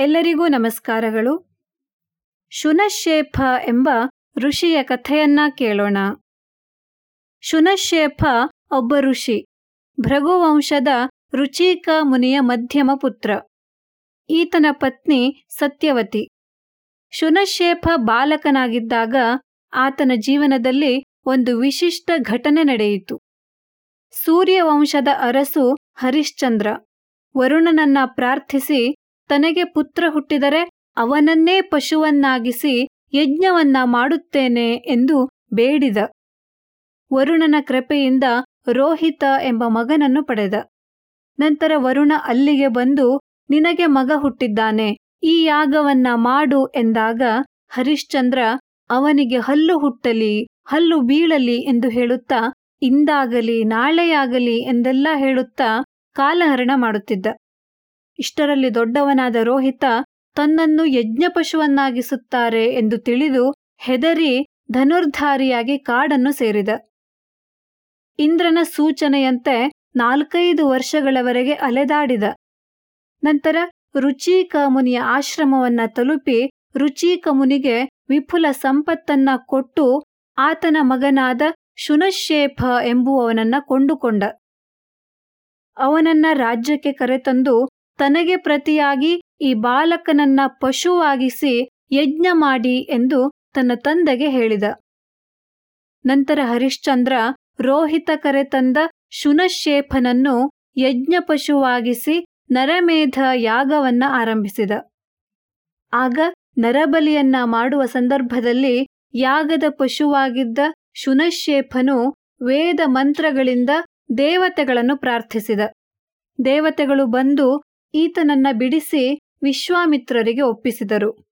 ಎಲ್ಲರಿಗೂ ನಮಸ್ಕಾರಗಳು. ಶುನಶೇಫ ಎಂಬ ಋಷಿಯ ಕಥೆಯನ್ನ ಕೇಳೋಣ. ಶುನಶೇಫ ಒಬ್ಬ ಋಷಿ, ಭೃಗುವಂಶದ ರುಚಿಕ ಮುನಿಯ ಮಧ್ಯಮ ಪುತ್ರ. ಈತನ ಪತ್ನಿ ಸತ್ಯವತಿ. ಶುನಶೇಫ ಬಾಲಕನಾಗಿದ್ದಾಗ ಆತನ ಜೀವನದಲ್ಲಿ ಒಂದು ವಿಶಿಷ್ಟ ಘಟನೆ ನಡೆಯಿತು. ಸೂರ್ಯವಂಶದ ಅರಸು ಹರಿಶ್ಚಂದ್ರ, ವರುಣನನ್ನ ಪ್ರಾರ್ಥಿಸಿ ತನಗೆ ಪುತ್ರ ಹುಟ್ಟಿದರೆ ಅವನನ್ನೇ ಪಶುವನ್ನಾಗಿಸಿ ಯಜ್ಞವನ್ನ ಮಾಡುತ್ತೇನೆ ಎಂದು ಬೇಡಿದ. ವರುಣನ ಕೃಪೆಯಿಂದ ರೋಹಿತ ಎಂಬ ಮಗನನ್ನು ಪಡೆದ. ನಂತರ ವರುಣ ಅಲ್ಲಿಗೆ ಬಂದು, ನಿನಗೆ ಮಗ ಹುಟ್ಟಿದ್ದಾನೆ, ಈ ಯಾಗವನ್ನ ಮಾಡು ಎಂದಾಗ ಹರಿಶ್ಚಂದ್ರ, ಅವನಿಗೆ ಹಲ್ಲು ಹುಟ್ಟಲಿ, ಹಲ್ಲು ಬೀಳಲಿ ಎಂದು ಹೇಳುತ್ತಾ, ಇಂದಾಗಲಿ, ನಾಳೆಯಾಗಲಿ ಎಂದೆಲ್ಲ ಹೇಳುತ್ತಾ ಕಾಲಹರಣ ಮಾಡುತ್ತಿದ್ದ. ಇಷ್ಟರಲ್ಲಿ ದೊಡ್ಡವನಾದ ರೋಹಿತ ತನ್ನನ್ನು ಯಜ್ಞಪಶುವನ್ನಾಗಿಸುತ್ತಾರೆ ಎಂದು ತಿಳಿದು ಹೆದರಿ ಧನುರ್ಧಾರಿಯಾಗಿ ಕಾಡನ್ನು ಸೇರಿದ. ಇಂದ್ರನ ಸೂಚನೆಯಂತೆ ನಾಲ್ಕೈದು ವರ್ಷಗಳವರೆಗೆ ಅಲೆದಾಡಿದ. ನಂತರ ರುಚೀಕ ಮುನಿಯ ಆಶ್ರಮವನ್ನ ತಲುಪಿ ರುಚಿಕ ಮುನಿಗೆ ವಿಪುಲ ಸಂಪತ್ತನ್ನ ಕೊಟ್ಟು ಆತನ ಮಗನಾದ ಶುನಶೇಫ ಎಂಬುವವನನ್ನ ಕೊಂಡುಕೊಂಡ. ಅವನನ್ನ ರಾಜ್ಯಕ್ಕೆ ಕರೆತಂದು ತನಗೆ ಪ್ರತಿಯಾಗಿ ಈ ಬಾಲಕನನ್ನ ಪಶುವಾಗಿಸಿ ಯಜ್ಞ ಮಾಡಿ ಎಂದು ತನ್ನ ತಂದೆಗೆ ಹೇಳಿದ. ನಂತರ ಹರಿಶ್ಚಂದ್ರ ರೋಹಿತ ಕರೆತಂದ ಶುನಶೇಫನನ್ನು ಯಜ್ಞ ಪಶುವಾಗಿಸಿ ನರಮೇಧ ಯಾಗವನ್ನ ಆರಂಭಿಸಿದ. ಆಗ ನರಬಲಿಯನ್ನ ಮಾಡುವ ಸಂದರ್ಭದಲ್ಲಿ ಯಾಗದ ಪಶುವಾಗಿದ್ದ ಶುನಶೇಫನು ವೇದ ಮಂತ್ರಗಳಿಂದ ದೇವತೆಗಳನ್ನು ಪ್ರಾರ್ಥಿಸಿದ. ದೇವತೆಗಳು ಬಂದು ಈತನನ್ನ ಬಿಡಿಸಿ ವಿಶ್ವಾಮಿತ್ರರಿಗೆ ಒಪ್ಪಿಸಿದರು.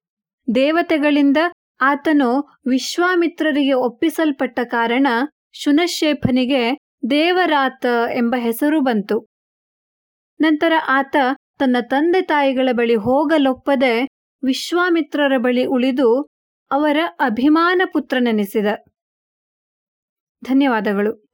ದೇವತೆಗಳಿಂದ ಆತನು ವಿಶ್ವಾಮಿತ್ರರಿಗೆ ಒಪ್ಪಿಸಲ್ಪಟ್ಟ ಕಾರಣ ಶುನಶೇಫನಿಗೆ ದೇವರಾತ ಎಂಬ ಹೆಸರು ಬಂತು. ನಂತರ ಆತ ತನ್ನ ತಂದೆ ತಾಯಿಗಳ ಬಳಿ ಹೋಗಲೊಪ್ಪದೆ ವಿಶ್ವಾಮಿತ್ರರ ಬಳಿ ಉಳಿದು ಅವರ ಅಭಿಮಾನ ಪುತ್ರನೆನಿಸಿದ. ಧನ್ಯವಾದಗಳು.